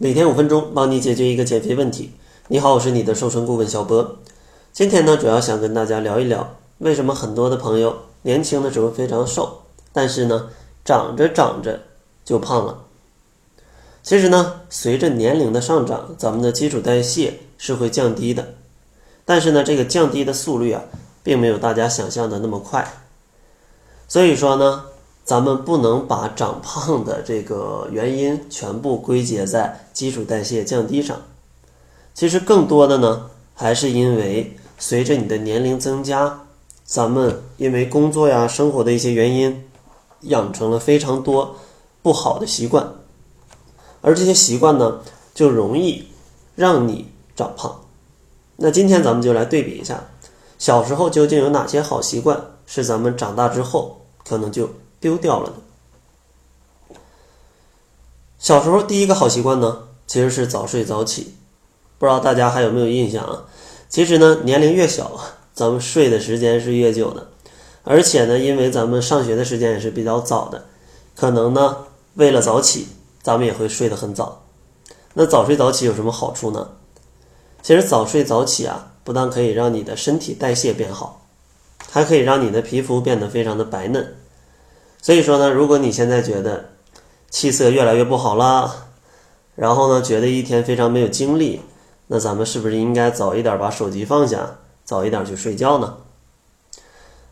每天五分钟，帮你解决一个减肥问题。你好，我是你的瘦身顾问小波。今天呢，主要想跟大家聊一聊，为什么很多的朋友年轻的时候非常瘦，但是呢，长着长着就胖了。其实呢，随着年龄的上涨，咱们的基础代谢是会降低的，但是呢，这个降低的速率啊，并没有大家想象的那么快。所以说呢。咱们不能把长胖的这个原因全部归结在基础代谢降低上，其实更多的呢，还是因为随着你的年龄增加，咱们因为工作呀、生活的一些原因，养成了非常多不好的习惯，而这些习惯呢，就容易让你长胖。那今天咱们就来对比一下，小时候究竟有哪些好习惯是咱们长大之后可能就。丢掉了的。小时候第一个好习惯呢，其实是早睡早起。不知道大家还有没有印象啊？其实呢，年龄越小，咱们睡的时间是越久的。而且呢，因为咱们上学的时间也是比较早的，可能呢，为了早起，咱们也会睡得很早。那早睡早起有什么好处呢？其实早睡早起啊，不但可以让你的身体代谢变好，还可以让你的皮肤变得非常的白嫩。所以说呢，如果你现在觉得气色越来越不好啦，然后呢，觉得一天非常没有精力，那咱们是不是应该早一点把手机放下，早一点去睡觉呢？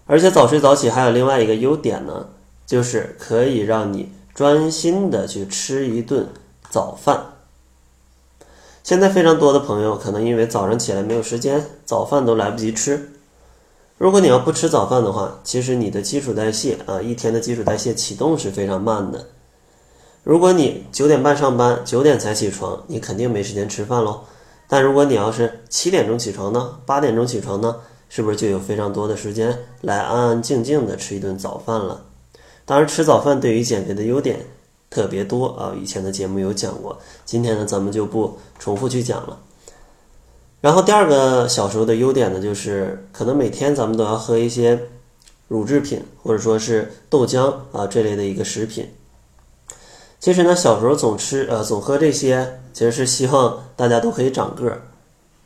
而且早睡早起还有另外一个优点呢，就是可以让你专心的去吃一顿早饭。现在非常多的朋友可能因为早上起来没有时间，早饭都来不及吃。如果你要不吃早饭的话，其实你的基础代谢啊，一天的基础代谢启动是非常慢的。如果你九点半上班，九点才起床，你肯定没时间吃饭喽。但如果你要是七点钟起床呢，八点钟起床呢，是不是就有非常多的时间来安安静静的吃一顿早饭了？当然，吃早饭对于减肥的优点特别多啊，以前的节目有讲过，今天呢咱们就不重复去讲了。然后第二个小时候的优点呢，就是可能每天咱们都要喝一些乳制品，或者说是豆浆啊这类的一个食品。其实呢，小时候总吃呃总喝这些，其实是希望大家都可以长个儿，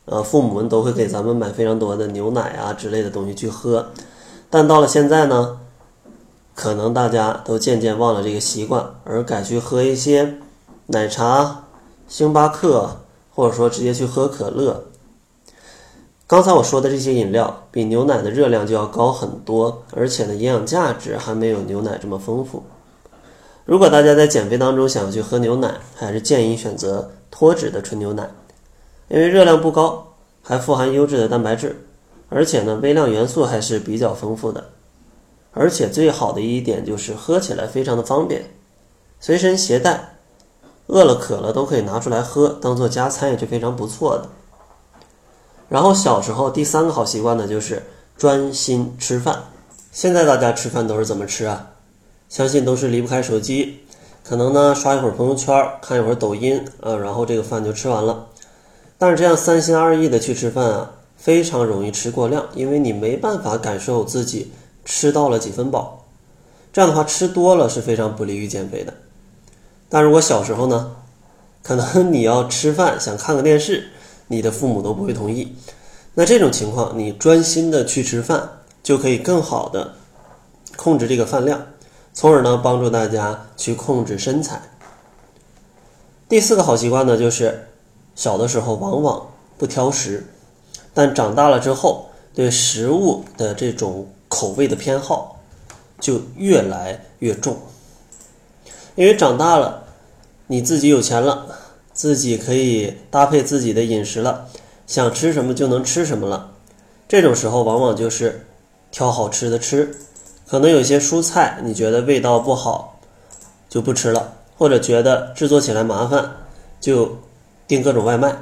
呃父母们都会给咱们买非常多的牛奶啊之类的东西去喝。但到了现在呢，可能大家都渐渐忘了这个习惯，而改去喝一些奶茶、星巴克，或者说直接去喝可乐。刚才我说的这些饮料比牛奶的热量就要高很多，而且呢，营养价值还没有牛奶这么丰富。如果大家在减肥当中想要去喝牛奶，还是建议选择脱脂的纯牛奶，因为热量不高，还富含优质的蛋白质，而且呢，微量元素还是比较丰富的。而且最好的一点就是喝起来非常的方便，随身携带，饿了渴了都可以拿出来喝，当做加餐也是非常不错的。然后小时候第三个好习惯呢，就是专心吃饭。现在大家吃饭都是怎么吃啊？相信都是离不开手机，可能呢刷一会儿朋友圈，看一会儿抖音，啊，然后这个饭就吃完了。但是这样三心二意的去吃饭啊，非常容易吃过量，因为你没办法感受自己吃到了几分饱。这样的话吃多了是非常不利于减肥的。但如果小时候呢，可能你要吃饭想看个电视。你的父母都不会同意，那这种情况，你专心的去吃饭，就可以更好的控制这个饭量，从而呢帮助大家去控制身材。第四个好习惯呢，就是小的时候往往不挑食，但长大了之后，对食物的这种口味的偏好就越来越重，因为长大了，你自己有钱了。自己可以搭配自己的饮食了，想吃什么就能吃什么了。这种时候往往就是挑好吃的吃，可能有些蔬菜你觉得味道不好就不吃了，或者觉得制作起来麻烦就订各种外卖。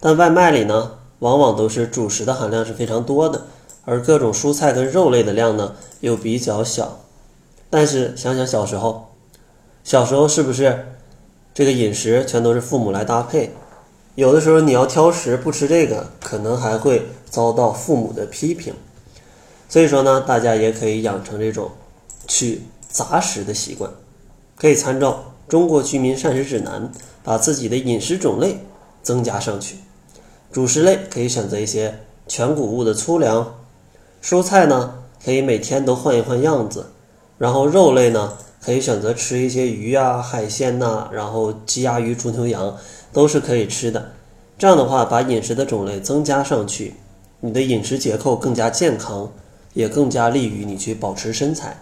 但外卖里呢，往往都是主食的含量是非常多的，而各种蔬菜跟肉类的量呢又比较小。但是想想小时候，小时候是不是？这个饮食全都是父母来搭配，有的时候你要挑食不吃这个，可能还会遭到父母的批评。所以说呢，大家也可以养成这种去杂食的习惯，可以参照中国居民膳食指南》，把自己的饮食种类增加上去。主食类可以选择一些全谷物的粗粮，蔬菜呢可以每天都换一换样子，然后肉类呢可以选择吃一些鱼啊、海鲜呐，然后鸡鸭鱼猪牛羊都是可以吃的。这样的话，把饮食的种类增加上去，你的饮食结构更加健康，也更加利于你去保持身材。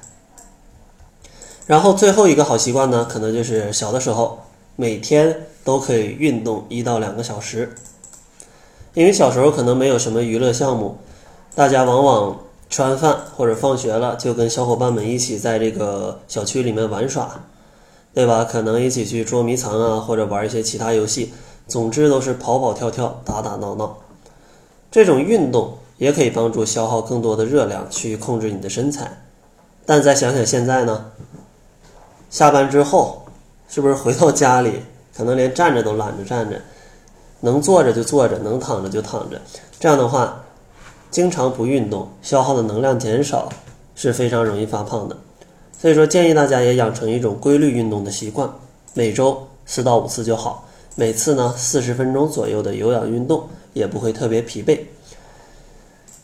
然后最后一个好习惯呢，可能就是小的时候每天都可以运动一到两个小时。因为小时候可能没有什么娱乐项目，大家往往吃完饭或者放学了就跟小伙伴们一起在这个小区里面玩耍，对吧？可能一起去捉迷藏啊，或者玩一些其他游戏，总之都是跑跑跳跳、打打闹闹。这种运动也可以帮助消耗更多的热量去控制你的身材。但再想想现在呢，下班之后是不是回到家里，可能连站着都懒得站着？能坐着就坐着，能躺着就躺着。这样的话，经常不运动，消耗的能量减少，是非常容易发胖的。所以说，建议大家也养成一种规律运动的习惯，每周四到五次就好。每次呢，四十分钟左右的有氧运动，也不会特别疲惫。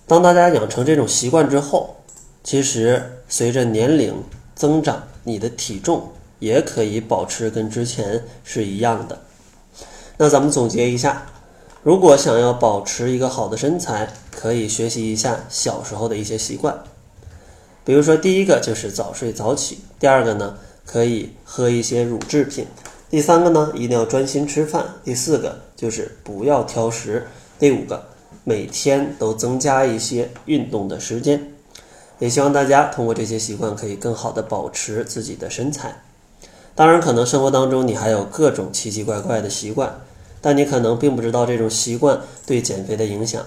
当大家养成这种习惯之后，其实随着年龄增长，你的体重也可以保持跟之前是一样的。那咱们总结一下，如果想要保持一个好的身材，可以学习一下小时候的一些习惯。比如说，第一个就是早睡早起；第二个呢，可以喝一些乳制品；第三个呢，一定要专心吃饭；第四个就是不要挑食；第五个，每天都增加一些运动的时间。也希望大家通过这些习惯，可以更好的保持自己的身材。当然，可能生活当中你还有各种奇奇怪怪的习惯，但你可能并不知道这种习惯对减肥的影响。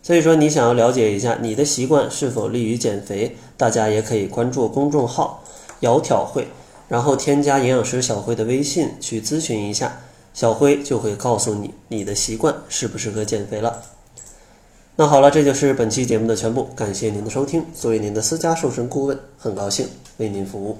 所以说，你想要了解一下你的习惯是否利于减肥，大家也可以关注公众号“窈窕会”，然后添加营养师小辉的微信去咨询一下，小辉就会告诉你你的习惯适不适合减肥了。那好了，这就是本期节目的全部，感谢您的收听。作为您的私家瘦身顾问，很高兴为您服务。